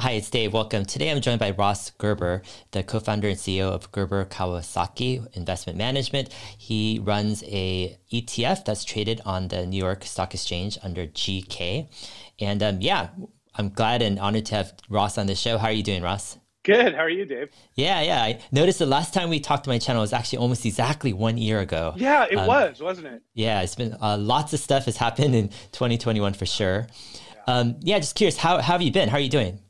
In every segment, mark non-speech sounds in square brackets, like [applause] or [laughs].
Hi, it's Dave. Welcome. Today I'm joined by Ross Gerber, the co founder and CEO of Gerber Kawasaki Investment Management. He runs a ETF that's traded on the New York Stock Exchange under GK. And um, yeah, I'm glad and honored to have Ross on the show. How are you doing, Ross? Good. How are you, Dave? Yeah, yeah. I noticed the last time we talked to my channel was actually almost exactly one year ago. Yeah, it um, was, wasn't it? Yeah, it's been uh, lots of stuff has happened in 2021 for sure. Yeah. Um, yeah, just curious, how, how have you been? How are you doing?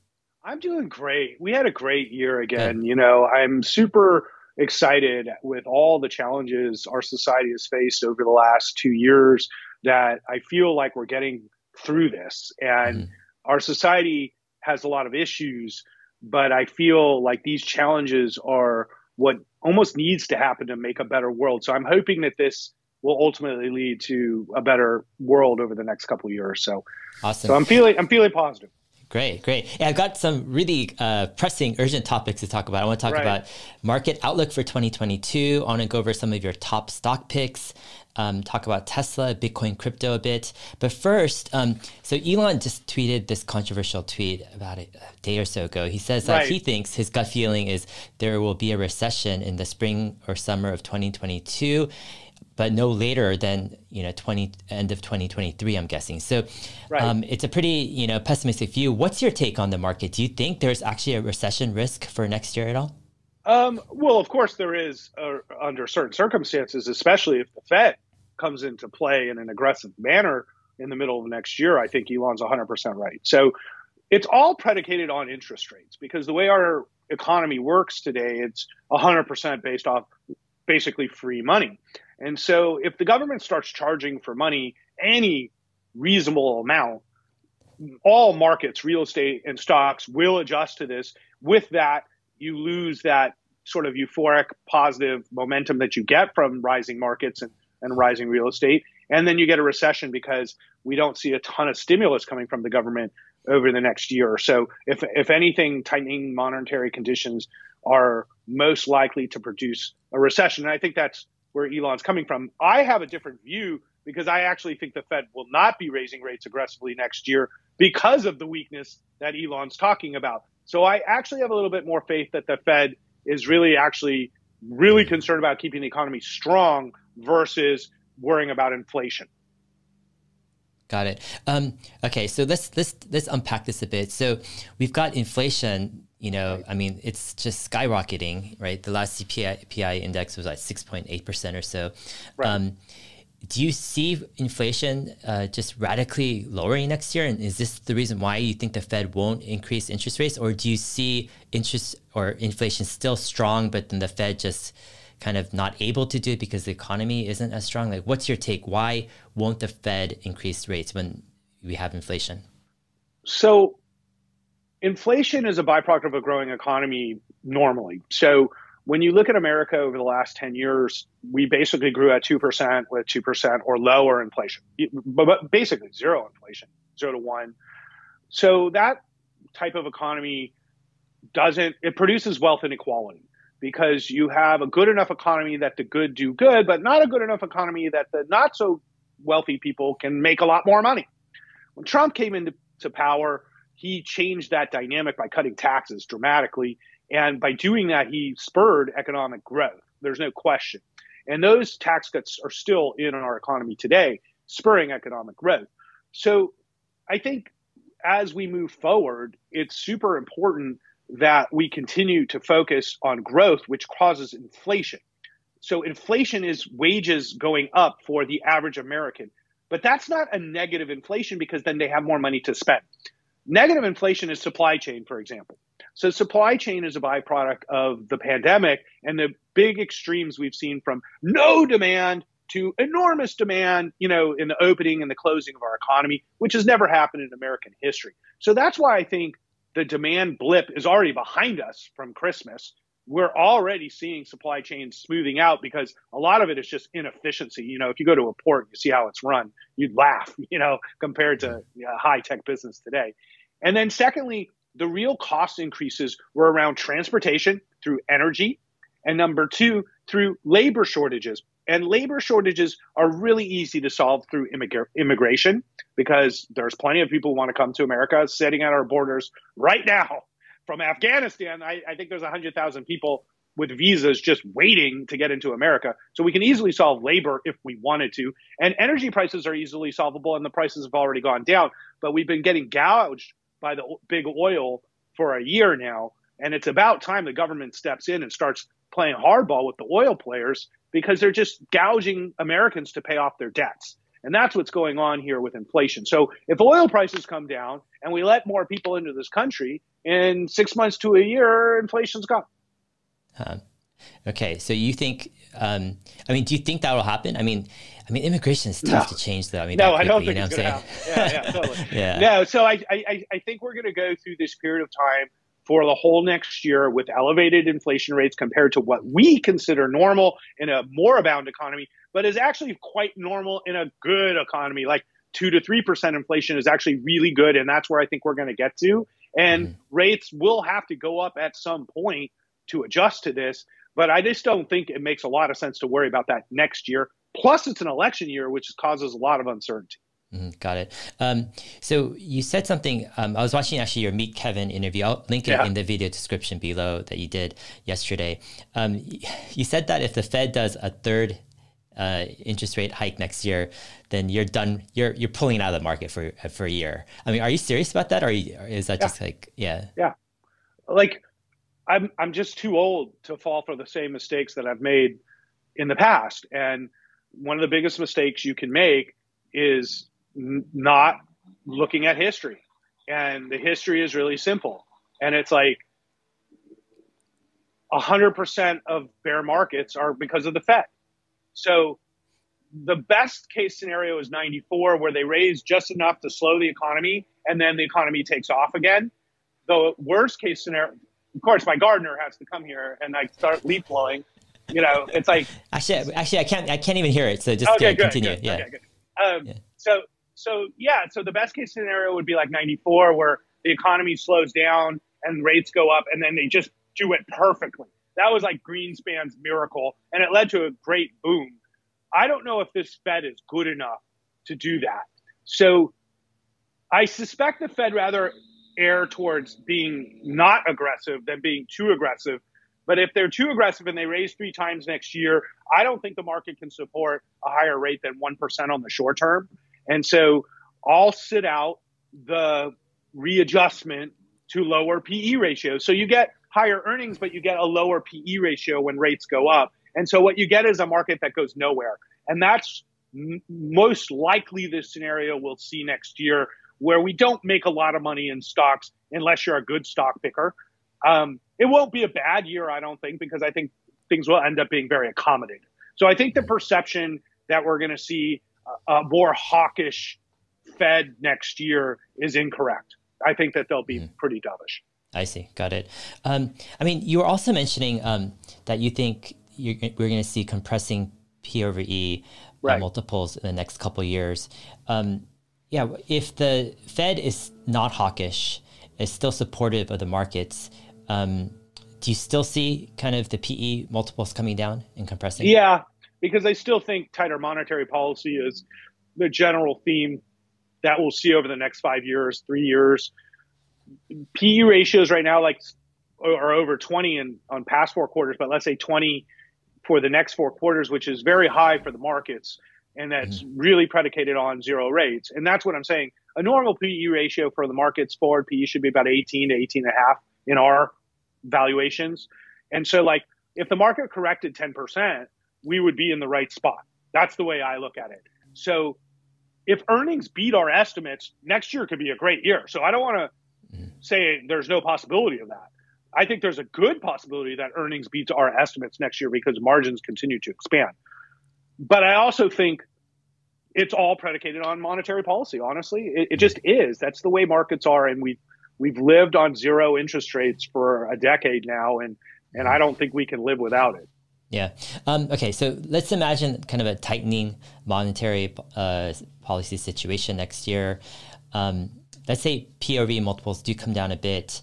I'm doing great. We had a great year again. You know, I'm super excited with all the challenges our society has faced over the last two years that I feel like we're getting through this. And mm-hmm. our society has a lot of issues, but I feel like these challenges are what almost needs to happen to make a better world. So I'm hoping that this will ultimately lead to a better world over the next couple of years. So, awesome. so I'm feeling I'm feeling positive. Great, great. Yeah, I've got some really uh, pressing, urgent topics to talk about. I want to talk right. about market outlook for 2022. I want to go over some of your top stock picks, um, talk about Tesla, Bitcoin, crypto a bit. But first, um, so Elon just tweeted this controversial tweet about a day or so ago. He says that right. he thinks his gut feeling is there will be a recession in the spring or summer of 2022 but no later than you know 20 end of 2023 i'm guessing. So right. um, it's a pretty you know pessimistic view. What's your take on the market? Do you think there's actually a recession risk for next year at all? Um, well of course there is uh, under certain circumstances especially if the fed comes into play in an aggressive manner in the middle of next year i think elon's 100% right. So it's all predicated on interest rates because the way our economy works today it's 100% based off basically free money and so if the government starts charging for money any reasonable amount, all markets, real estate and stocks will adjust to this. With that, you lose that sort of euphoric positive momentum that you get from rising markets and, and rising real estate. And then you get a recession because we don't see a ton of stimulus coming from the government over the next year so. If, if anything, tightening monetary conditions are most likely to produce a recession. And I think that's where Elon's coming from. I have a different view because I actually think the Fed will not be raising rates aggressively next year because of the weakness that Elon's talking about. So I actually have a little bit more faith that the Fed is really actually really concerned about keeping the economy strong versus worrying about inflation. Got it. Um, okay, so let's let's let's unpack this a bit. So we've got inflation you know. I mean, it's just skyrocketing, right? The last CPI index was like 6.8% or so. Right. Um, do you see inflation uh, just radically lowering next year? And is this the reason why you think the Fed won't increase interest rates? Or do you see interest or inflation still strong, but then the Fed just kind of not able to do it because the economy isn't as strong? Like, what's your take? Why won't the Fed increase rates when we have inflation? So, inflation is a byproduct of a growing economy normally. So when you look at America over the last 10 years, we basically grew at 2% with 2% or lower inflation, but basically zero inflation, zero to one. So that type of economy doesn't, it produces wealth inequality because you have a good enough economy that the good do good, but not a good enough economy that the not so wealthy people can make a lot more money. When Trump came into power, he changed that dynamic by cutting taxes dramatically. And by doing that, he spurred economic growth. There's no question. And those tax cuts are still in our economy today, spurring economic growth. So I think as we move forward, it's super important that we continue to focus on growth, which causes inflation. So inflation is wages going up for the average American. But that's not a negative inflation because then they have more money to spend. Negative inflation is supply chain, for example. So supply chain is a byproduct of the pandemic and the big extremes we've seen from no demand to enormous demand, you know, in the opening and the closing of our economy, which has never happened in American history. So that's why I think the demand blip is already behind us from Christmas. We're already seeing supply chains smoothing out because a lot of it is just inefficiency. You know, if you go to a port, and you see how it's run, you'd laugh, [laughs] you know, compared to high tech business today. And then, secondly, the real cost increases were around transportation through energy, and number two, through labor shortages. And labor shortages are really easy to solve through immig- immigration because there's plenty of people who want to come to America sitting at our borders right now from Afghanistan. I, I think there's 100,000 people with visas just waiting to get into America. So we can easily solve labor if we wanted to. And energy prices are easily solvable, and the prices have already gone down. But we've been getting gouged by the big oil for a year now. And it's about time the government steps in and starts playing hardball with the oil players because they're just gouging Americans to pay off their debts. And that's what's going on here with inflation. So if oil prices come down and we let more people into this country, in six months to a year, inflation's gone. Huh. Okay, so you think? Um, I mean, do you think that will happen? I mean, I mean, immigration is tough no. to change, though. I mean, no, quickly, I don't think you know it's going to happen. Yeah, yeah, totally. [laughs] yeah. No, so I, I, I think we're going to go through this period of time for the whole next year with elevated inflation rates compared to what we consider normal in a moribund economy, but is actually quite normal in a good economy. Like two to three percent inflation is actually really good, and that's where I think we're going to get to. And mm. rates will have to go up at some point to adjust to this. But I just don't think it makes a lot of sense to worry about that next year. Plus, it's an election year, which causes a lot of uncertainty. Mm, got it. Um, so you said something. Um, I was watching actually your Meet Kevin interview. I'll link it yeah. in the video description below that you did yesterday. Um, [laughs] you said that if the Fed does a third uh, interest rate hike next year, then you're done. You're you're pulling out of the market for for a year. I mean, are you serious about that, or, you, or is that yeah. just like yeah? Yeah, like I'm I'm just too old to fall for the same mistakes that I've made in the past. And one of the biggest mistakes you can make is n- not looking at history. And the history is really simple. And it's like 100% of bear markets are because of the Fed. So the best case scenario is 94, where they raise just enough to slow the economy and then the economy takes off again. The worst case scenario, of course, my gardener has to come here and I start leaf blowing. You know, it's like actually, actually, I can't, I can't even hear it. So just okay, good, continue. Good, yeah. Okay, um, yeah. So, so yeah. So the best case scenario would be like '94, where the economy slows down and rates go up, and then they just do it perfectly. That was like Greenspan's miracle, and it led to a great boom. I don't know if this Fed is good enough to do that. So I suspect the Fed rather err towards being not aggressive than being too aggressive. But if they're too aggressive and they raise three times next year, I don't think the market can support a higher rate than 1% on the short term. And so I'll sit out the readjustment to lower PE ratios. So you get higher earnings, but you get a lower PE ratio when rates go up. And so what you get is a market that goes nowhere. And that's m- most likely the scenario we'll see next year where we don't make a lot of money in stocks unless you're a good stock picker. Um, it won't be a bad year, I don't think, because I think things will end up being very accommodative. So I think the perception that we're going to see a, more hawkish Fed next year is incorrect. I think that they'll be mm. pretty dovish. I see. Got it. Um, I mean, you were also mentioning um, that you think we're going to see compressing P over E uh, right. multiples in the next couple years. Um, yeah, if the Fed is not hawkish, is still supportive of the markets, um, do you still see kind of the PE multiples coming down and compressing? Yeah, because I still think tighter monetary policy is the general theme that we'll see over the next five years, three years. PE ratios right now like are over 20 in, on past four quarters, but let's say 20 for the next four quarters, which is very high for the markets and that's mm-hmm. really predicated on zero rates. And that's what I'm saying. A normal PE ratio for the markets forward PE should be about 18 to 18 and a half in our valuations. And so like if the market corrected 10%, we would be in the right spot. That's the way I look at it. So if earnings beat our estimates, next year could be a great year. So I don't want to mm-hmm. say there's no possibility of that. I think there's a good possibility that earnings beats our estimates next year because margins continue to expand. But I also think it's all predicated on monetary policy. Honestly, it, it, just is. That's the way markets are, and we've we've lived on zero interest rates for a decade now, and and I don't think we can live without it. Yeah. Um, okay. So let's imagine kind of a tightening monetary uh, policy situation next year. Um, let's say PRV multiples do come down a bit.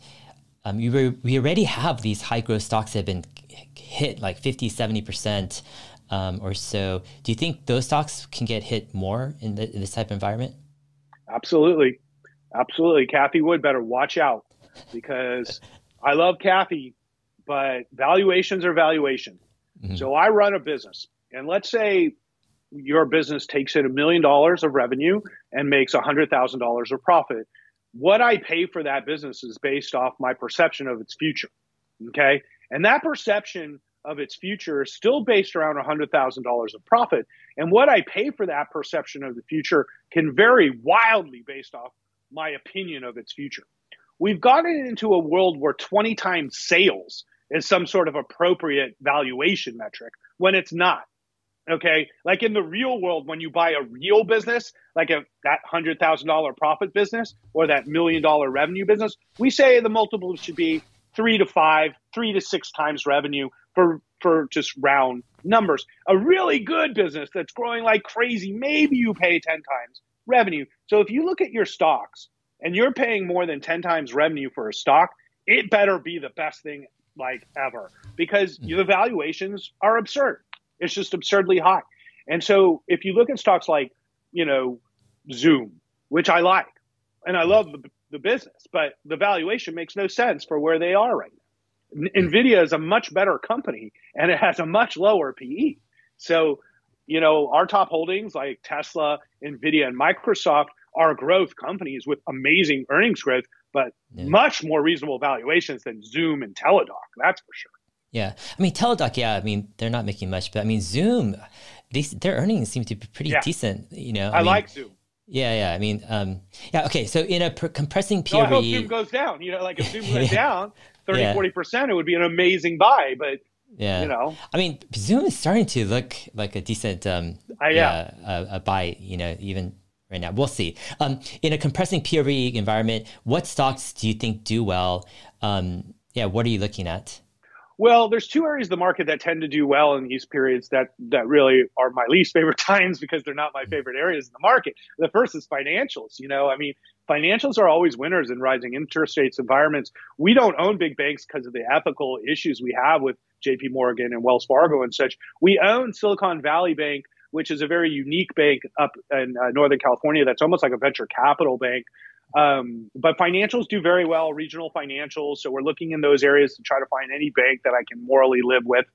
Um, we, re- we already have these high growth stocks that have been hit like 50, 70%. um, or so. Do you think those stocks can get hit more in, the, in this type of environment? Absolutely. Absolutely. Cathie Wood better watch out because I love Kathy, but valuations are valuation. Mm-hmm. So I run a business, and let's say your business takes in a million dollars of revenue and makes a hundred thousand dollars of profit. What I pay for that business is based off my perception of its future. Okay. And that perception of its future is still based around $100,000 of profit. And what I pay for that perception of the future can vary wildly based off my opinion of its future. We've gotten into a world where 20 times sales is some sort of appropriate valuation metric when it's not. Okay. Like in the real world, when you buy a real business, like a, that $100,000 profit business or that million dollar revenue business, we say the multiple should be three to five, three to six times revenue for, for just round numbers. A really good business that's growing like crazy, maybe you pay 10 times revenue. So if you look at your stocks and you're paying more than 10 times revenue for a stock, it better be the best thing like ever because hmm. the valuations are absurd. It's just absurdly high. And so if you look at stocks like, you know, Zoom, which I like, and I love the, the business, but the valuation makes no sense for where they are right now. Nvidia is a much better company and it has a much lower PE. So, you know, our top holdings like Tesla, Nvidia, and Microsoft are growth companies with amazing earnings growth, but yeah. much more reasonable valuations than Zoom and Teladoc. That's for sure. Yeah, I mean Teladoc. Yeah, I mean they're not making much, but I mean Zoom, these, their earnings seem to be pretty yeah. decent. You know, I, I mean, like Zoom. Yeah, yeah. I mean, um, yeah. Okay, so in a per- compressing PRE, no, I hope Zoom goes down. You know, like if Zoom [laughs] went down 30, 40 percent, it would be an amazing buy. But yeah, you know, I mean, Zoom is starting to look like a decent, um, uh, yeah, a, a buy. You know, even right now. We'll see. Um, in a compressing PRE environment, what stocks do you think do well? Um, yeah, what are you looking at? Well, there's two areas of the market that tend to do well in these periods that that really are my least [laughs] favorite times because they're not my favorite areas in the market. The first is financials. You know, I mean, financials are always winners in rising interest rates environments. We don't own big banks because of the ethical issues we have with JP Morgan and Wells Fargo and such. We own Silicon Valley Bank which is a very unique bank up in uh, Northern California that's almost like a venture capital bank. Um, but financials do very well, regional financials. So we're looking in those areas to try to find any bank that I can morally live with.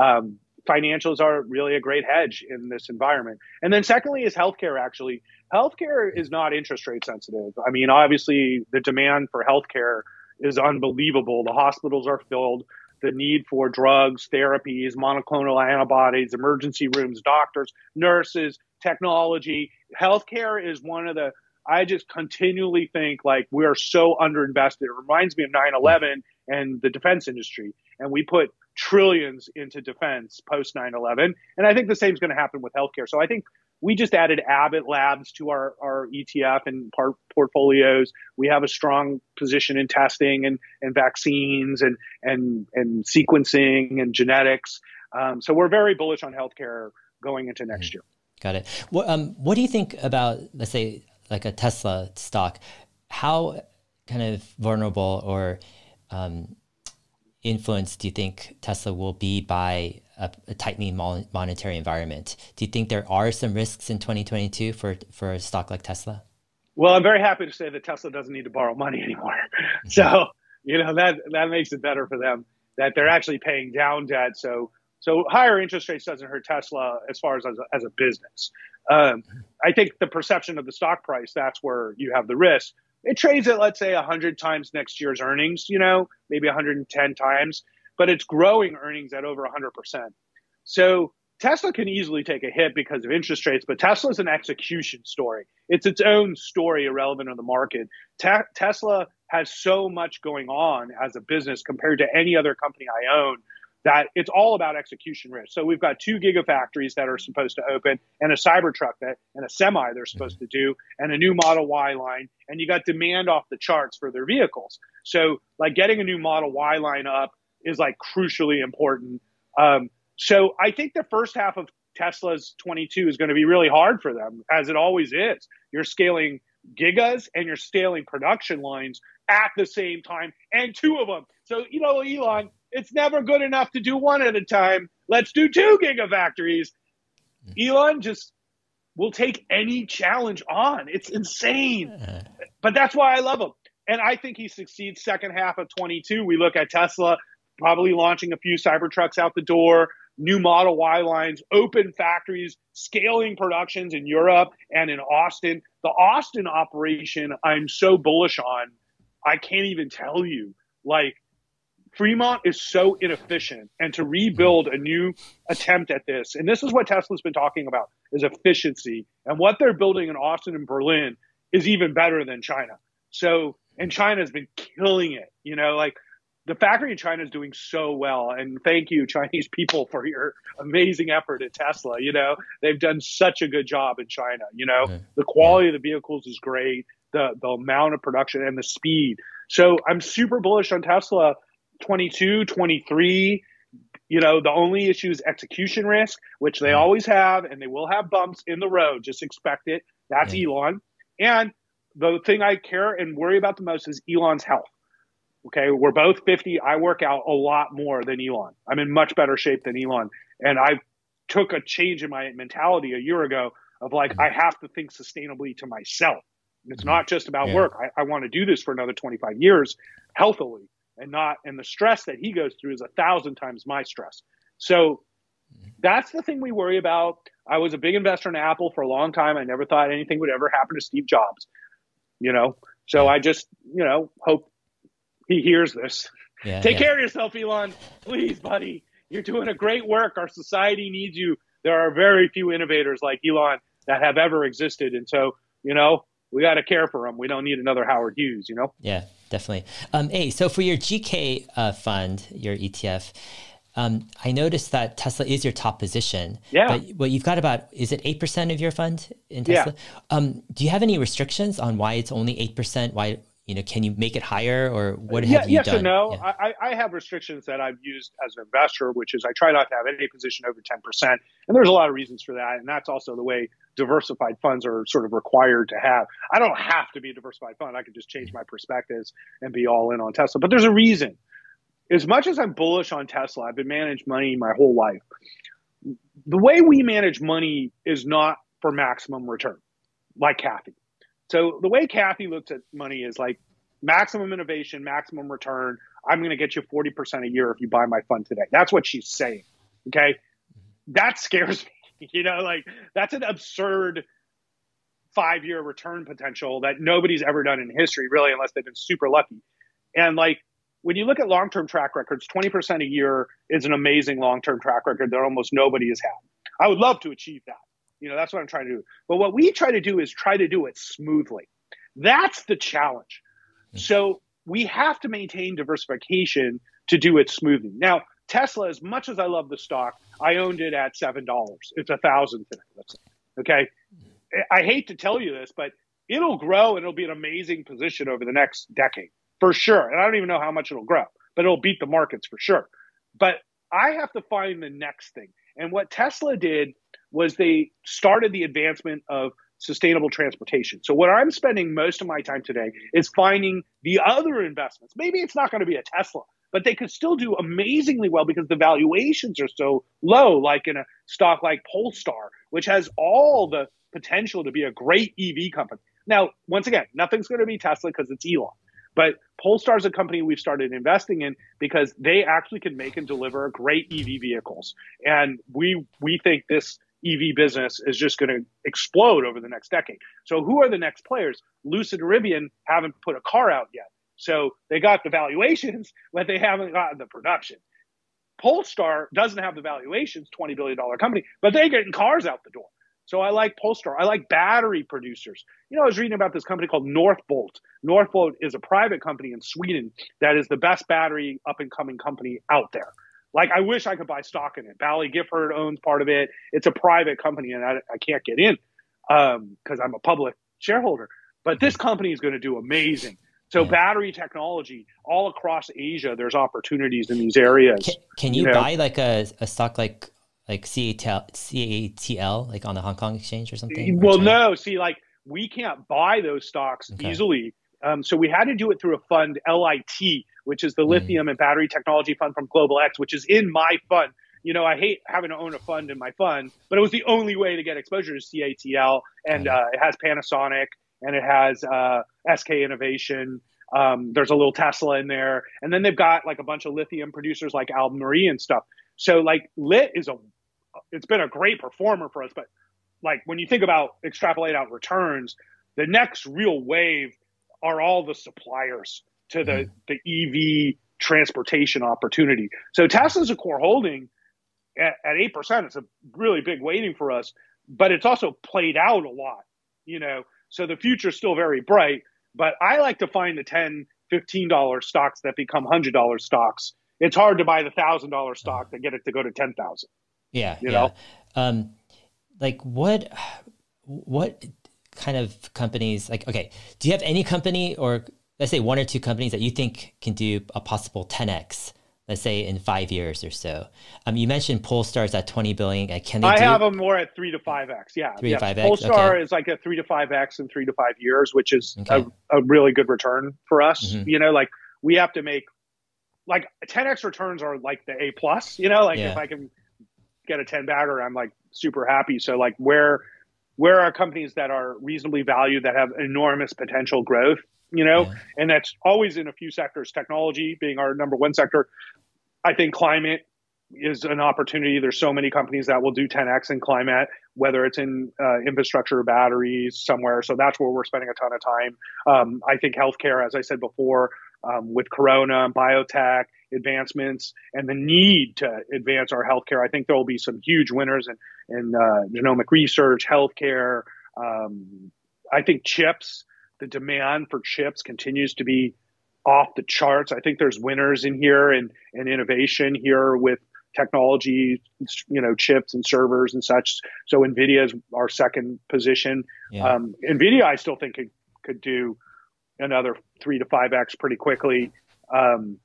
Um, financials are really a great hedge in this environment. And then secondly is healthcare actually. Healthcare is not interest rate sensitive. I mean, obviously the demand for healthcare is unbelievable. The hospitals are filled the need for drugs, therapies, monoclonal antibodies, emergency rooms, doctors, nurses, technology. Healthcare is one of the, I just continually think like we are so underinvested. It reminds me of 9 11 and the defense industry. And we put trillions into defense post 9 11. And I think the same is going to happen with healthcare. So I think we just added Abbott Labs to our, our ETF and part portfolios. We have a strong position in testing and, and vaccines and, and, and sequencing and genetics. Um, so we're very bullish on healthcare going into next mm-hmm. year. Got it. What, um, what do you think about, let's say, like a Tesla stock? How kind of vulnerable or um, influence do you think Tesla will be by a, a tightening monetary environment. Do you think there are some risks in 2022 for, for a stock like Tesla? Well, I'm very happy to say that Tesla doesn't need to borrow money anymore. so, you know, that, that makes it better for them that they're actually paying down debt. So, so higher interest rates doesn't hurt Tesla as far as as a, as a business. Um, I think the perception of the stock price, that's where you have the risk. It trades at, let's say, 100 times next year's earnings, you know, maybe 110 times but it's growing earnings at over 100%. So Tesla can easily take a hit because of interest rates, but Tesla's an execution story. It's its own story irrelevant of the market. Te- Tesla has so much going on as a business compared to any other company I own that it's all about execution risk. So we've got two gigafactories that are supposed to open and a Cybertruck that and a semi they're supposed to do and a new Model Y line and you got demand off the charts for their vehicles. So like getting a new Model Y line up is like crucially important. Um, so I think the first half of Tesla's 22 is going to be really hard for them, as it always is. You're scaling gigas and you're scaling production lines at the same time, and two of them. So, you know, Elon, it's never good enough to do one at a time. Let's do two gigafactories. Elon just will take any challenge on. It's insane. But that's why I love him. And I think he succeeds second half of 22. We look at Tesla probably launching a few Cybertrucks out the door, new Model Y lines, open factories, scaling productions in Europe and in Austin. The Austin operation, I'm so bullish on. I can't even tell you. Like, Fremont is so inefficient, and to rebuild a new attempt at this, and this is what Tesla's been talking about, is efficiency. And what they're building in Austin and Berlin is even better than China. So, and China's been killing it. You know, like the factory in China is doing so well. And thank you, Chinese people, for your amazing effort at Tesla. You know, they've done such a good job in China. You know, the quality yeah. of the vehicles is great, the, the amount of production and the speed. So I'm super bullish on Tesla 22, 23. You know, the only issue is execution risk, which they always have, and they will have bumps in the road. Just expect it. That's yeah. Elon. And the thing I care and worry about the most is Elon's health. Okay, we're both 50. I work out a lot more than Elon. I'm in much better shape than Elon. And I took a change in my mentality a year ago of like, mm-hmm. I have to think sustainably to myself. It's mm-hmm. not just about yeah. work. I, I want to do this for another 25 years healthily and not and the stress that he goes through is a thousand times my stress so that's the thing we worry about i was a big investor in apple for a long time i never thought anything would ever happen to steve jobs you know so i just you know hope he hears this yeah, take yeah. care of yourself elon please buddy you're doing a great work our society needs you there are very few innovators like elon that have ever existed and so you know we got to care for them we don't need another howard hughes you know yeah definitely. Um, hey, so for your GK uh, fund, your ETF, um, I noticed that Tesla is your top position. Yeah. But well, you've got about is it eight percent of your fund in Tesla? Yeah. Um, do you have any restrictions on why it's only eight percent? Why you know, can you make it higher or what yeah, have you yes done? Yes no. Yeah. I, I have restrictions that I've used as an investor, which is I try not to have any position over 10%. And there's a lot of reasons for that. And that's also the way diversified funds are sort of required to have. I don't have to be a diversified fund. I could just change my perspectives and be all in on Tesla. But there's a reason. As much as I'm bullish on Tesla, I've been managed money my whole life. The way we manage money is not for maximum return, like Cathie. So the way Cathie looks at money is like maximum innovation, maximum return. I'm going to get you 40% a year if you buy my fund today. That's what she's saying. Okay. That scares [laughs] me. You know, like that's an absurd five year return potential that nobody's ever done in history, really, unless they've been super lucky. And like when you look at long term track records, 20% a year is an amazing long term track record that almost nobody has had. I would love to achieve that. You know, that's what I'm trying to do. But what we try to do is try to do it smoothly. That's the challenge. Hmm. So we have to maintain diversification to do it smoothly. Now, Tesla, as much as I love the stock, I owned it at seven dollars. It's a thousand today. Let's say. Okay. I hate to tell you this, but it'll grow and it'll be an amazing position over the next decade for sure. And I don't even know how much it'll grow, but it'll beat the markets for sure. But I have to find the next thing. And what Tesla did was they started the advancement of sustainable transportation. So what I'm spending most of my time today is finding the other investments. Maybe it's not going to be a Tesla, but they could still do amazingly well because the valuations are so low, like in a stock like Polestar, which has all the potential to be a great EV company. Now, once again, nothing's going to be Tesla because it's Elon. But Polestar is a company we've started investing in because they actually can make and deliver great EV vehicles. And we we think this EV business is just going to explode over the next decade. So who are the next players? Lucid Rivian haven't put a car out yet. So they got the valuations, [laughs] but they haven't gotten the production. Polestar doesn't have the valuations, $20 billion company, but they're getting cars out the door. So I like Polestar. I like battery producers. You know, I was reading about this company called Northvolt. Northvolt is a private company in Sweden that is the best battery up and coming company out there. Like, I wish I could buy stock in it. Baillie Gifford owns part of it. It's a private company, and I, I can't get in because um, I'm a public shareholder. But this company is going to do amazing. So, battery technology all across Asia, there's opportunities in these areas. Can, can you, you know? buy like a, a stock like like CATL, CATL, like on the Hong Kong exchange or something? Well, or no. See, like we can't buy those stocks okay. easily Um, so we had to do it through a fund, LIT, which is the mm. Lithium and Battery Technology Fund from Global X, which is in my fund. You know, I hate having to own a fund in my fund, but it was the only way to get exposure to CATL. And uh, it has Panasonic and it has uh, SK Innovation. Um, there's a little Tesla in there. And then they've got like a bunch of lithium producers like Albemarle and stuff. So like lit is a, it's been a great performer for us. But like when you think about extrapolate out returns, the next real wave are all the suppliers to the, mm-hmm. the EV transportation opportunity. So Tesla's a core holding at, at 8%. It's a really big weighting for us, but it's also played out a lot, you know, so the future's still very bright, but I like to find the 10, $15 stocks that become $100 stocks. It's hard to buy the $1,000 stock to get it to go to 10,000. Yeah. You yeah. know? Um, like what, what kind of companies like okay do you have any company or let's say one or two companies that you think can do a possible 10x let's say in five years or so um, you mentioned polestar's at 20 billion can they i do... have them more at three to five x yeah three yeah. to five x polestar okay. is like a three to five x in three to five years which is okay. a, a, really good return for us mm-hmm. you know like we have to make like 10x returns are like the a plus you know like yeah. if i can get a 10 bagger i'm like super happy so like where where are companies that are reasonably valued that have enormous potential growth you know? Yeah. and that's always in a few sectors. Technology being our number one sector. I think climate is an opportunity. There's so many companies that will do 10x in climate whether it's in uh, infrastructure batteries somewhere. So that's where we're spending a ton of time. Um, i think healthcare as i said before um, with corona and biotech advancements and the need to advance our healthcare. I think there will be some huge winners in, in uh, genomic research, healthcare. Um, I think chips, the demand for chips continues to be off the charts. I think there's winners in here and, and innovation here with technology, you know, chips and servers and such. So NVIDIA is our second position. Yeah. Um, NVIDIA, I still think could, could do another three to five X pretty quickly. Um,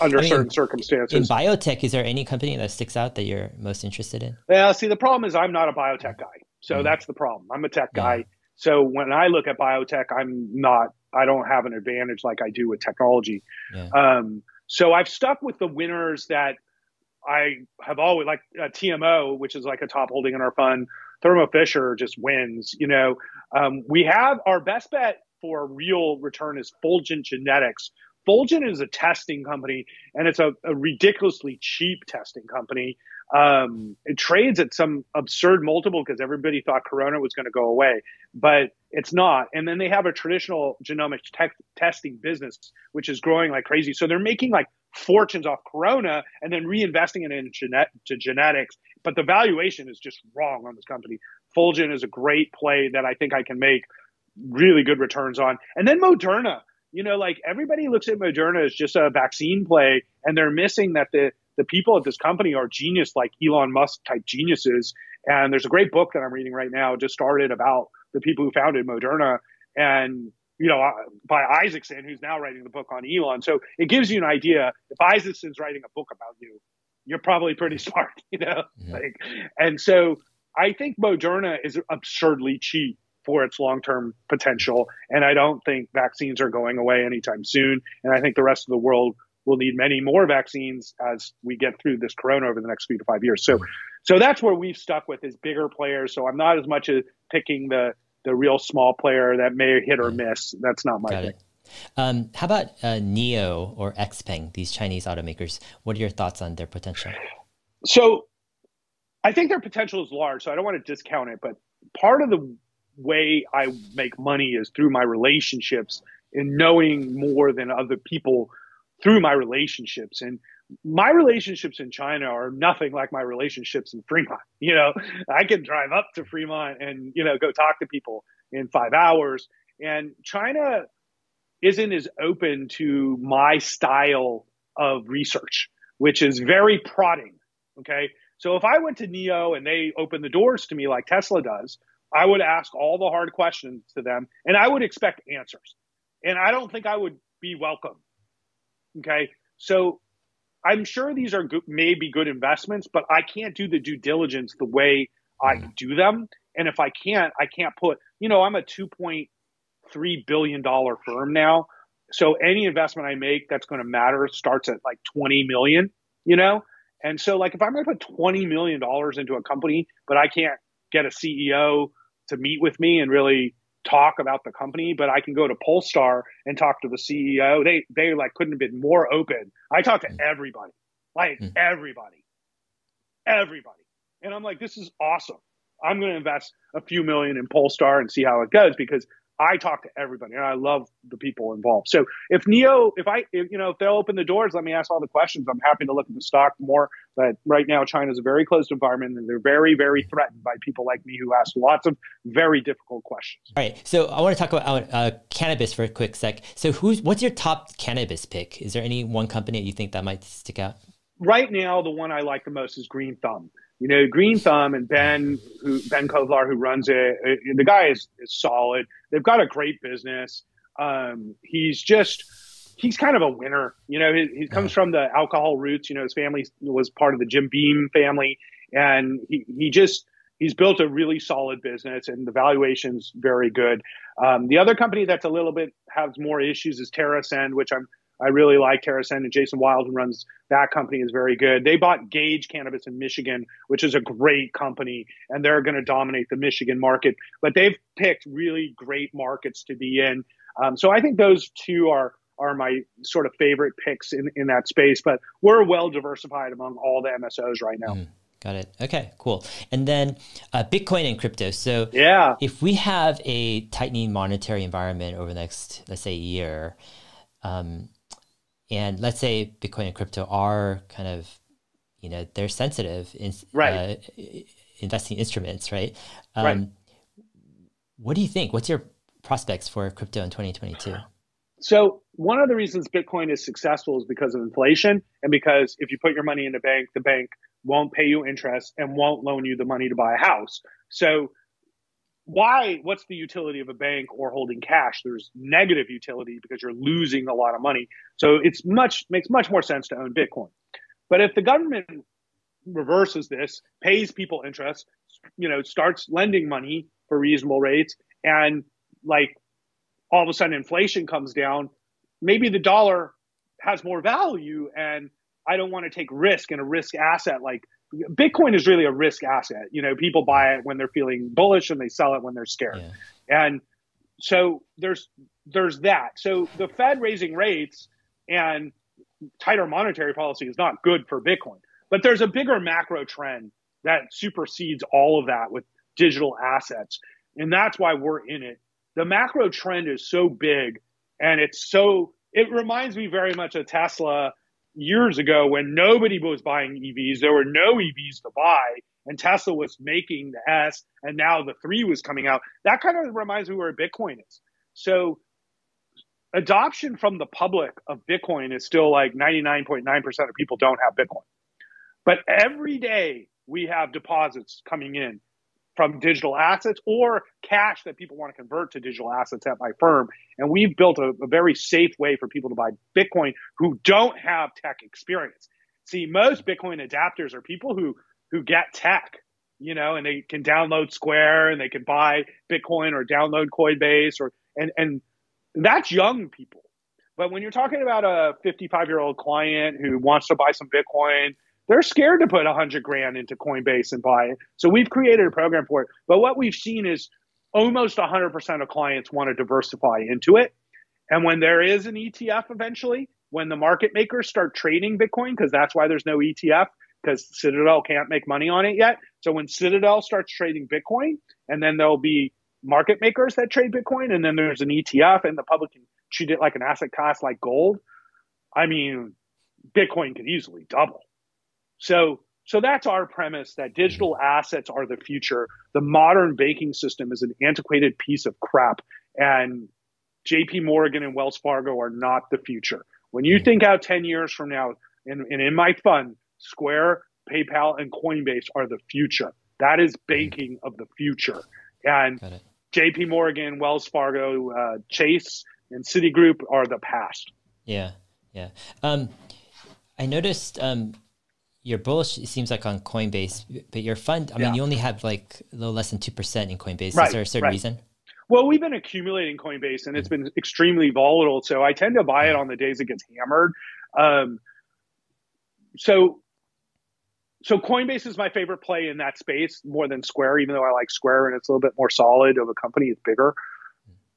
under I mean, certain circumstances. In biotech, is there any company that sticks out that you're most interested in? Yeah, see, the problem is I'm not a biotech guy. So mm. that's the problem. I'm a tech guy. Yeah. So when I look at biotech, I'm not, I don't have an advantage like I do with technology. Yeah. Um, so I've stuck with the winners that I have always, like uh, TMO, which is like a top holding in our fund. Thermo Fisher just wins. You know, um, we have our best bet for real return is Fulgent Genetics, Fulgent is a testing company, and it's a, a ridiculously cheap testing company. Um, it trades at some absurd multiple because everybody thought Corona was going to go away, but it's not. And then they have a traditional genomic tech testing business, which is growing like crazy. So they're making like fortunes off Corona and then reinvesting it in genet- to genetics. But the valuation is just wrong on this company. Fulgent is a great play that I think I can make really good returns on. And then Moderna you know, like everybody looks at Moderna as just a vaccine play, and they're missing that the the people at this company are genius, like Elon Musk type geniuses. And there's a great book that I'm reading right now, just started about the people who founded Moderna, and you know, uh, by Isaacson, who's now writing the book on Elon. So it gives you an idea. If Isaacson's writing a book about you, you're probably pretty [laughs] smart, you know. Mm-hmm. Like, and so I think Moderna is absurdly cheap for its long term potential. And I don't think vaccines are going away anytime soon. And I think the rest of the world will need many more vaccines as we get through this corona over the next three to five years. So, so that's where we've stuck with is bigger players. So I'm not as much as picking the the real small player that may hit or miss. That's not my Got thing. Um, how about uh, NIO or XPeng, these Chinese automakers? What are your thoughts on their potential? So, I think their potential is large. So I don't want to discount it, but part of the way I make money is through my relationships and knowing more than other people through my relationships. And my relationships in China are nothing like my relationships in Fremont. [laughs] You know, I can drive up to Fremont and, you know, go talk to people in five hours. And China isn't as open to my style of research, which is very prodding. Okay. So if I went to NIO and they opened the doors to me like Tesla does, I would ask all the hard questions to them and I would expect answers. And I don't think I would be welcome. Okay. So I'm sure these are good, maybe good investments, but I can't do the due diligence the way I mm. do them. And if I can't, I can't put, you know, I'm a 2.5 three billion dollar firm now. So any investment I make that's going to matter starts at like 20 million, you know? And so like if I'm going to put 20 million dollars into a company, but I can't get a CEO to meet with me and really talk about the company, but I can go to Polestar and talk to the CEO. They they like couldn't have been more open. I talk to everybody. Like mm. everybody. Everybody. And I'm like, this is awesome. I'm going to invest a few million in Polestar and see how it goes because I talk to everybody and I love the people involved. So if NIO, if I, if, you know, if they'll open the doors, let me ask all the questions. I'm happy to look at the stock more. But right now, China is a very closed environment and they're very, very threatened by people like me who ask lots of very difficult questions. All right. So I want to talk about uh, cannabis for a quick sec. So who's, what's your top cannabis pick? Is there any one company you think that might stick out? Right now, the one I like the most is Green Thumb you know, Green Thumb and Ben, who Ben Kovler, who runs it, the guy is, is solid. They've got a great business. Um, he's just, he's kind of a winner. You know, he, he comes from the alcohol roots. You know, his family was part of the Jim Beam family, and he, he just, he's built a really solid business and the valuation's very good. Um, the other company that's a little bit has more issues is TerrAscend, which I'm I really like TerrAscend and Jason Wild, who runs that company, is very good. They bought Gage Cannabis in Michigan, which is a great company, and they're going to dominate the Michigan market. But they've picked really great markets to be in. Um, so I think those two are are my sort of favorite picks in, in that space. But we're well diversified among all the MSOs right now. Mm. Got it. Okay, cool. And then uh, Bitcoin and crypto. So yeah, if we have a tightening monetary environment over the next, let's say, year, um, and let's say Bitcoin and crypto are kind of, you know, they're sensitive in right. uh, investing instruments, right? Um, right. What do you think? What's your prospects for crypto in 2022? So one of the reasons Bitcoin is successful is because of inflation, and because if you put your money in a bank, the bank won't pay you interest and won't loan you the money to buy a house. So why what's the utility of a bank or holding cash? There's negative utility because you're losing a lot of money. So it's much makes much more sense to own bitcoin. But if the government reverses this pays people interest you know starts lending money for reasonable rates and like all of a sudden inflation comes down maybe the dollar has more value and i don't want to take risk in a risk asset like Bitcoin is really a risk asset. You know, people buy it when they're feeling bullish and they sell it when they're scared. Yeah. And so there's there's that. So the Fed raising rates and tighter monetary policy is not good for Bitcoin. But there's a bigger macro trend that supersedes all of that with digital assets. And that's why we're in it. The macro trend is so big and it's so it reminds me very much of Tesla years ago when nobody was buying EVs, there were no EVs to buy, and Tesla was making the S, and now the three was coming out. That kind of reminds me where Bitcoin is. So adoption from the public of Bitcoin is still like 99.9% of people don't have Bitcoin. But every day we have deposits coming in from digital assets or cash that people want to convert to digital assets at my firm. And we've built a, a, very safe way for people to buy Bitcoin who don't have tech experience. See, most Bitcoin adapters are people who who get tech, you know, and they can download Square and they can buy Bitcoin or download Coinbase or and and that's young people. But when you're talking about a 55 year old client who wants to buy some Bitcoin they're scared to put a hundred grand into Coinbase and buy it. So we've created a program for it. But what we've seen is almost 100% of clients want to diversify into it. And when there is an ETF eventually, when the market makers start trading Bitcoin, because that's why there's no ETF, because Citadel can't make money on it yet. So when Citadel starts trading Bitcoin, and then there'll be market makers that trade Bitcoin, and then there's an ETF, and the public can treat it like an asset class like gold. I mean, Bitcoin could easily double. So, so that's our premise that digital assets are the future. The modern banking system is an antiquated piece of crap, and JP Morgan and Wells Fargo are not the future. When you think out 10 years from now, and, and in my fund, Square, PayPal, and Coinbase are the future. That is banking of the future. And JP Morgan, Wells Fargo, uh, Chase, and Citigroup are the past. Yeah, yeah. Um, I noticed um, you're bullish. It seems like on Coinbase, but your fund. I mean, you only have like a little less than two percent in Coinbase. Right, Is there a certain right. reason? Well, we've been accumulating Coinbase and it's been extremely volatile. So I tend to buy it on the days it gets hammered. Um, so, so Coinbase is my favorite play in that space more than Square, even though I like Square and it's a little bit more solid of a company. It's bigger.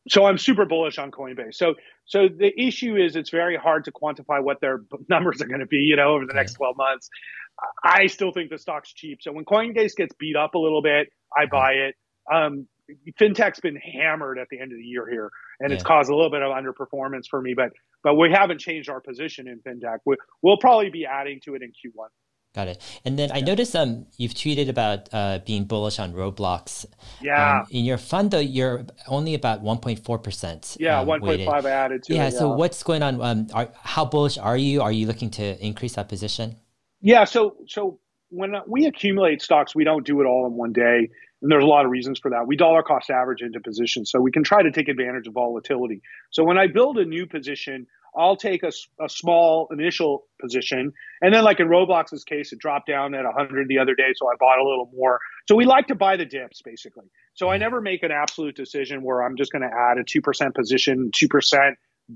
So I'm super bullish on Coinbase. So, so the issue is it's very hard to quantify what their numbers are going to be, you know, over the next 12 months. I still think the stock's cheap. So when Coinbase gets beat up a little bit, I buy it. Um, fintech's been hammered at the end of the year here, and yeah. it's caused a little bit of underperformance for me. But but we haven't changed our position in fintech. We, will probably be adding to it in Q1. Got it. And then I noticed um you've tweeted about uh, being bullish on Roblox. Yeah. Um, in your fund though, you're only about 1.4 percent. Yeah, um, 1.5 added to yeah, it. Yeah. So what's going on? Um, are, how bullish are you? Are you looking to increase that position? Yeah. So so when we accumulate stocks, we don't do it all in one day. And there's a lot of reasons for that. We dollar cost average into positions, so we can try to take advantage of volatility. So when I build a new position, I'll take a, a small initial position. And then, like in Roblox's case, it dropped down at 100 the other day, so I bought a little more. So we like to buy the dips, basically. So I never make an absolute decision where I'm just going to add a 2% position, 2%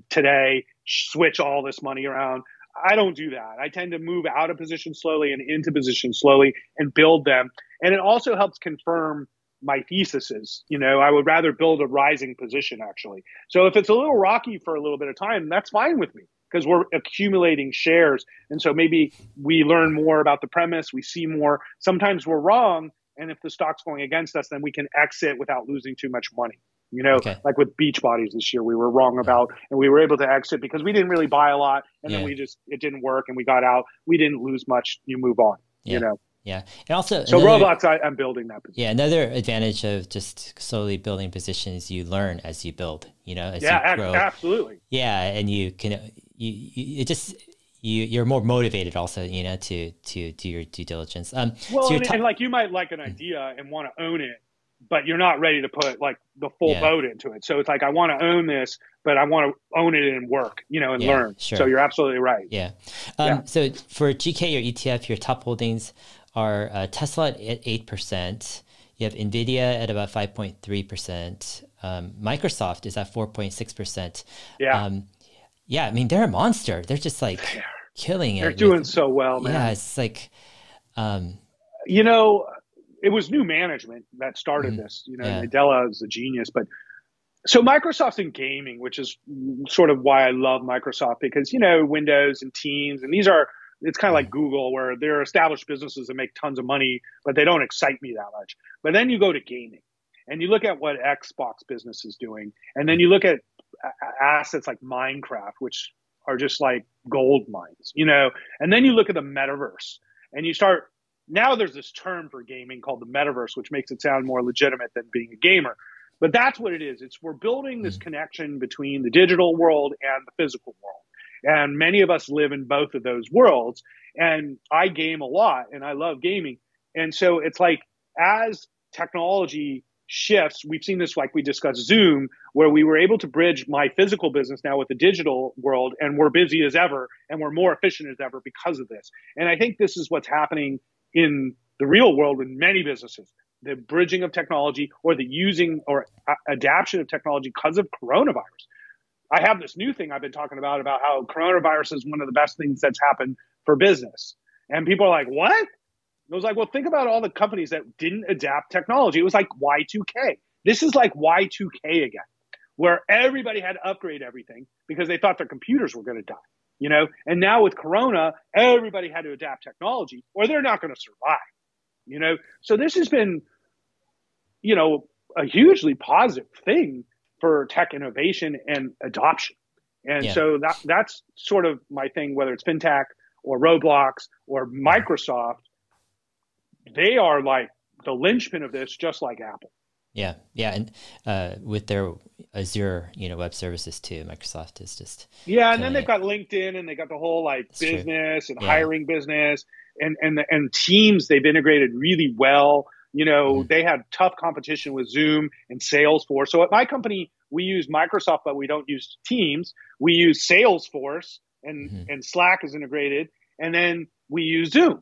today, switch all this money around. I don't do that. I tend to move out of position slowly and into position slowly and build them. And it also helps confirm my thesis is. You know, I would rather build a rising position actually. So if it's a little rocky for a little bit of time, that's fine with me because we're accumulating shares. And so maybe we learn more about the premise, we see more. Sometimes we're wrong. And if the stock's going against us, then we can exit without losing too much money. You know, okay. like with beach bodies this year, we were wrong about, and we were able to exit because we didn't really buy a lot, and yeah. then we just it didn't work, and we got out. We didn't lose much. You move on. Yeah. You know. Yeah, and also so another, Roblox, I, am building that. Position. Yeah, another advantage of just slowly building positions, you learn as you build. You know, as yeah, you grow. absolutely. Yeah, and you can you, you it just you you're more motivated also you know to to do your due diligence um well so and, and, like you might like an idea and want to own it but you're not ready to put like the full yeah. boat into it. So it's like I want to own this, but I want to own it and work, you know, and yeah, learn. Sure. So you're absolutely right. Yeah. Um, yeah. So for GK or ETF, your top holdings are uh, Tesla at eight percent. You have Nvidia at about five point three percent. Um, Microsoft is at four point six percent. Yeah. Um, yeah. I mean, they're a monster. They're just like they're, killing it. They're doing with, so well, man. Yeah. It's like, um, you know, it was new management that started mm-hmm. this. You know, yeah. Nadella is a genius, but so Microsoft's in gaming, which is sort of why I love Microsoft because you know Windows and Teams and these are it's kind of like mm-hmm. Google where they're established businesses that make tons of money, but they don't excite me that much. But then you go to gaming and you look at what Xbox business is doing, and then you look at assets like Minecraft, which are just like gold mines, you know, and then you look at the metaverse and you start now there's this term for gaming called the metaverse, which makes it sound more legitimate than being a gamer. But that's what it is. It's we're building this mm. connection between the digital world and the physical world. And many of us live in both of those worlds. And I game a lot and I love gaming. And so it's like as technology shifts, we've seen this like we discussed Zoom, where we were able to bridge my physical business now with the digital world, and we're busy as ever and we're more efficient as ever because of this. And I think this is what's happening in the real world in many businesses the bridging of technology or the using or adaptation of technology because of coronavirus. I have this new thing I've been talking about about how coronavirus is one of the best things that's happened for business. And people are like, what? I was like, well, think about all the companies that didn't adapt technology. It was like Y2K. This is like Y2K again, where everybody had to upgrade everything because they thought their computers were going to die you know and now with corona everybody had to adapt technology or they're not going to survive you know so this has been you know a hugely positive thing for tech innovation and adoption and yeah. so that that's sort of my thing whether it's fintech or roblox or microsoft they are like the linchpin of this just like apple yeah, yeah, and uh, with their Azure, you know, web services too, Microsoft is just yeah, and then they've it. got LinkedIn, and they got the whole like That's business true. and yeah. hiring business, and and and Teams they've integrated really well. You know, mm-hmm. they had tough competition with Zoom and Salesforce. So at my company, we use Microsoft, but we don't use Teams. We use Salesforce, and mm-hmm. and Slack is integrated, and then we use Zoom.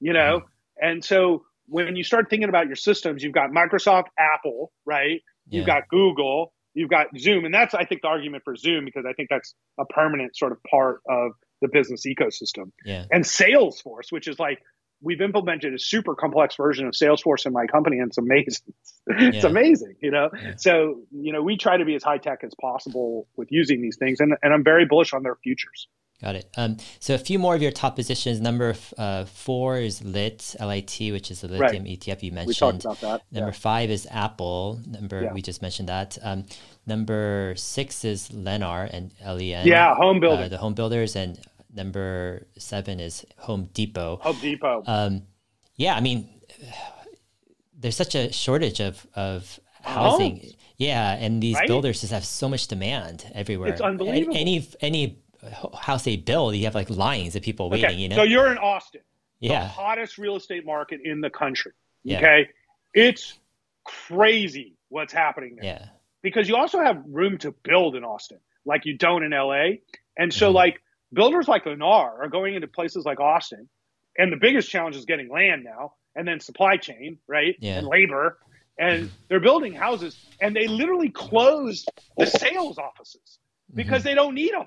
You know, mm-hmm. and so when you start thinking about your systems, you've got Microsoft, Apple, right? you've got Google, you've got Zoom, and that's I think the argument for Zoom because I think that's a permanent sort of part of the business ecosystem. Yeah. And Salesforce, which is like we've implemented a super complex version of Salesforce in my company, and it's amazing. [laughs] it's yeah. amazing, you know. Yeah. So you know, we try to be as high tech as possible with using these things, and and I'm very bullish on their futures. Got it. Um, so a few more of your top positions. Number uh, four is LIT, LIT, which is the lithium right. ETF you mentioned. We talked about that. Number yeah. five is Apple. Number we just mentioned that. Um, number six is Lennar and LEN. Yeah, home builders. Uh, the home builders, and number seven is Home Depot. Home Depot. Um, yeah, I mean, there's such a shortage of of housing. Homes. Yeah, and these right? builders just have so much demand everywhere. It's unbelievable. Any any house they build, you have like lines of people waiting. Okay. You know, so you're in Austin, yeah, the hottest real estate market in the country. Yeah. Okay, it's crazy what's happening there. Yeah, because you also have room to build in Austin, like you don't in LA, and so mm-hmm. like builders like Lennar are going into places like Austin, and the biggest challenge is getting land now, and then supply chain, right, yeah. and labor, and they're building houses, and they literally closed the sales offices because mm-hmm. they don't need them.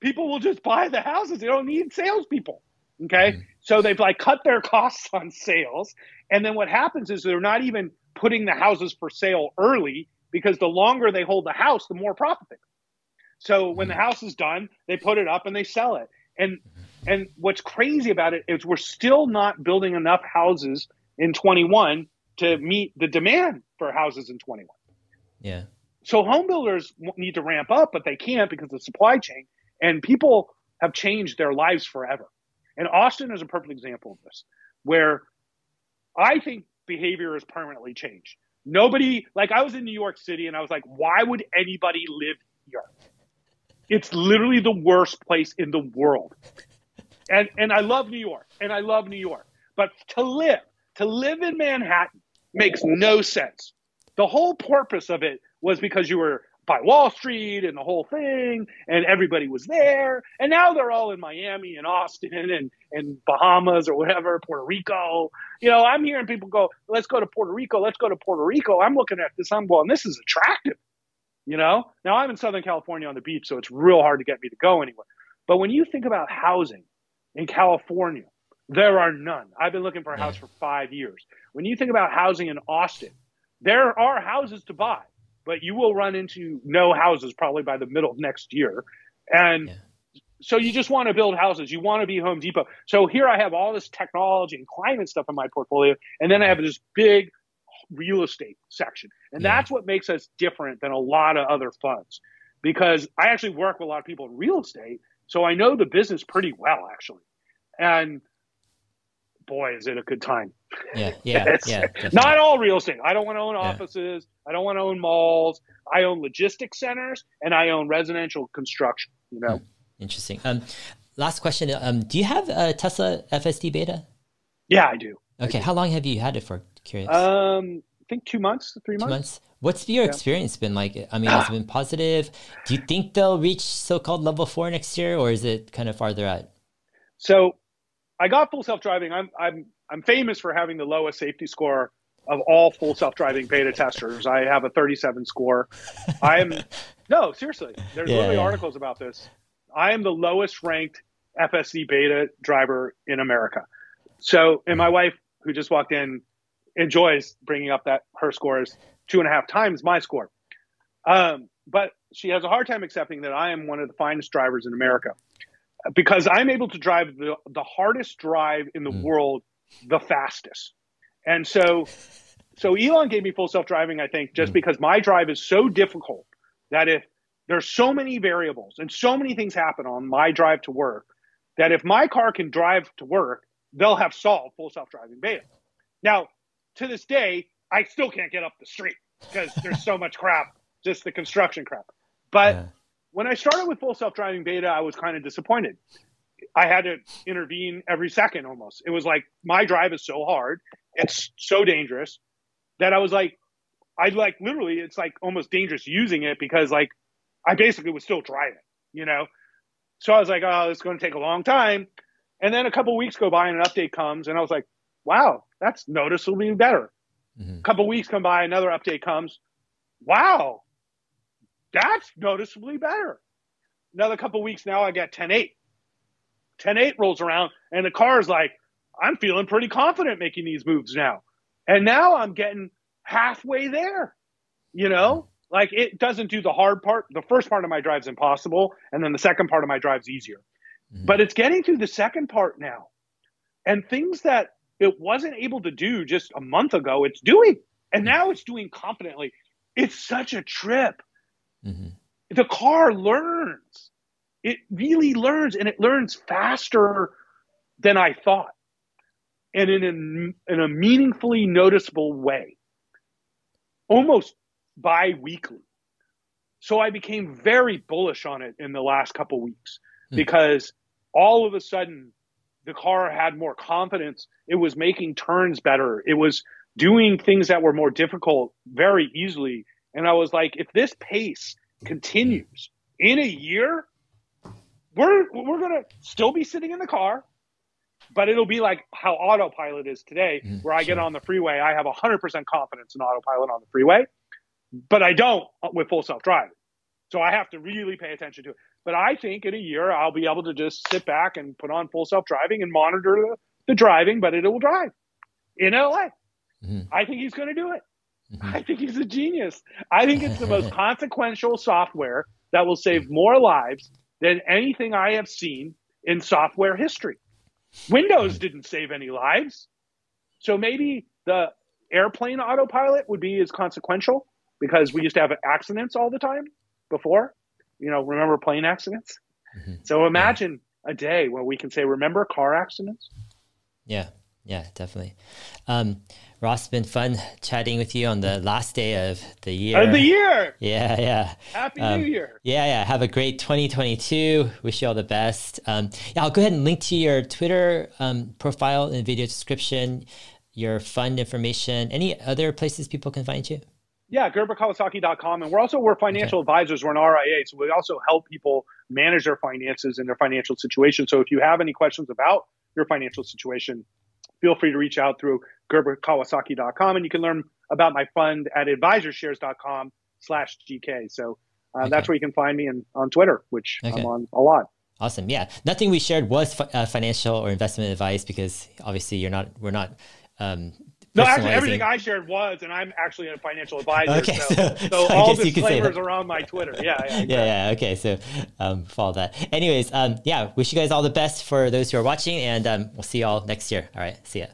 People will just buy the houses; they don't need salespeople. Okay, mm-hmm. so they've like cut their [laughs] costs on sales, and then what happens is they're not even putting the houses for sale early because the longer they hold the house, the more profit they so when the mm-hmm. house is done, they put it up and they sell it. And and what's crazy about it is we're still not building enough houses in 21 to meet the demand for houses in 21. Yeah. So home builders need to ramp up, but they can't because of supply chain. And people have changed their lives forever. And Austin is a perfect example of this, where I think behavior is permanently changed. Nobody, like I was in New York City and I was like, why would anybody live here? It's literally the worst place in the world. And and I love New York, and I love New York. But to live, to live in Manhattan makes no sense. The whole purpose of it was because you were by Wall Street and the whole thing, and everybody was there. And now they're all in Miami and Austin and, and Bahamas or whatever, Puerto Rico. You know, I'm hearing people go, let's go to Puerto Rico, let's go to Puerto Rico. I'm looking at this, I'm going, this is attractive. You know, now I'm in Southern California on the beach, so it's real hard to get me to go anywhere. But when you think about housing in California, there are none. I've been looking for a house for five years. When you think about housing in Austin, there are houses to buy, but you will run into no houses probably by the middle of next year. And yeah. so you just want to build houses. You want to be Home Depot. So here I have all this technology and climate stuff in my portfolio. And then I have this big real estate section. And yeah. that's what makes us different than a lot of other funds because I actually work with a lot of people in real estate. So I know the business pretty well, actually. And boy, is it a good time. Yeah, [laughs] yeah, yeah. Not all real estate. I don't want to own offices. Yeah. I don't want to own malls. I own logistics centers and I own residential construction. You know. Hmm. Interesting. Um, last question. Um, do you have a Tesla FSD beta? Yeah, I do. Okay, how long have you had it for? Curious. Um, I think two months, three months. Two months. What's your yeah. experience been like? I mean, has it been positive? Do you think they'll reach so-called level four next year, or is it kind of farther out? So, I got full self-driving. I'm I'm I'm famous for having the lowest safety score of all full self-driving beta testers. I have a 37 score. I am [laughs] no seriously. There's yeah, literally yeah. articles about this. I am the lowest ranked FSD beta driver in America. So, and my wife, who just walked in, enjoys bringing up that her score is two and a half times my score. Um, but she has a hard time accepting that I am one of the finest drivers in America because I'm able to drive the, the hardest drive in the mm. world the fastest. And so, so Elon gave me full self driving, I think, just mm. because my drive is so difficult that if there's so many variables and so many things happen on my drive to work that if my car can drive to work, they'll have solved full self driving beta. Now, to this day, I still can't get up the street because there's so much crap, just the construction crap. But yeah. when I started with full self driving beta, I was kind of disappointed. I had to intervene every second almost. It was like my drive is so hard, it's so dangerous that I was like, I like literally, it's like almost dangerous using it because like I basically was still driving, you know? So I was like, oh, it's going to take a long time. And then a couple weeks go by and an update comes, and I was like, wow, that's noticeably better. Mm-hmm. A couple weeks come by, another update comes. wow, that's noticeably better. Another couple weeks now, I get 10.8. 10.8 rolls around, and the car is like, I'm feeling pretty confident making these moves now. And now I'm getting halfway there, you know? Like it doesn't do the hard part. The first part of my drive's impossible, and then the second part of my drive's easier. Mm-hmm. But it's getting through the second part now. And things that it wasn't able to do just a month ago, it's doing. And now it's doing confidently. It's such a trip. Mm-hmm. The car learns. It really learns, and it learns faster than I thought, and in a, in a meaningfully noticeable way, almost bi weekly. So I became very bullish on it in the last couple weeks mm-hmm. because all of a sudden the car had more confidence. It was making turns better. It was doing things that were more difficult very easily. And I was like, if this pace continues in a year, we're we're gonna still be sitting in the car, but it'll be like how autopilot is today, mm, where I sure. get on the freeway, I have 100% confidence in autopilot on the freeway, but I don't with full self driving. So I have to really pay attention to it. But I think in a year I'll be able to just sit back and put on full self driving and monitor the, the driving, but it will drive in LA. Mm-hmm. I think he's going to do it. Mm-hmm. I think he's a genius. I think it's the [laughs] most consequential software that will save more lives than anything I have seen in software history. Windows mm-hmm. didn't save any lives. So maybe the airplane autopilot would be as consequential because we used to have accidents all the time before. You know, remember plane accidents? Mm-hmm. So imagine yeah. a day where we can say, remember car accidents? Yeah, yeah, definitely. Um, Ross, it's been fun chatting with you on the last day of the year. Of the year. [laughs] Yeah, yeah. Happy um, New Year. Yeah, yeah. Have a great 2022. Wish you all the best. Um, yeah, I'll go ahead and link to your Twitter um, profile in the video description, your fund information. Any other places people can find you? Yeah, GerberKawasaki.com. And we're also, we're financial okay. advisors. We're an RIA. So we also help people manage their finances and their financial situation. So if you have any questions about your financial situation, feel free to reach out through gerberkawasaki.com and you can learn about my fund at advisorshares.com slash GK. So uh, okay. that's where you can find me and on Twitter, which okay. I'm on a lot. Awesome. Yeah. Nothing we shared was fi- uh, financial or investment advice because obviously you're not, we're not, um, no, actually, everything I shared was, and I'm actually a financial advisor. Okay, so, [laughs] so, so all disclaimers are on my Twitter. Yeah, yeah, [laughs] exactly. yeah, yeah. Okay, so um, follow that. Anyways, um, yeah, wish you guys all the best for those who are watching, and um, we'll see you all next year. All right, see ya.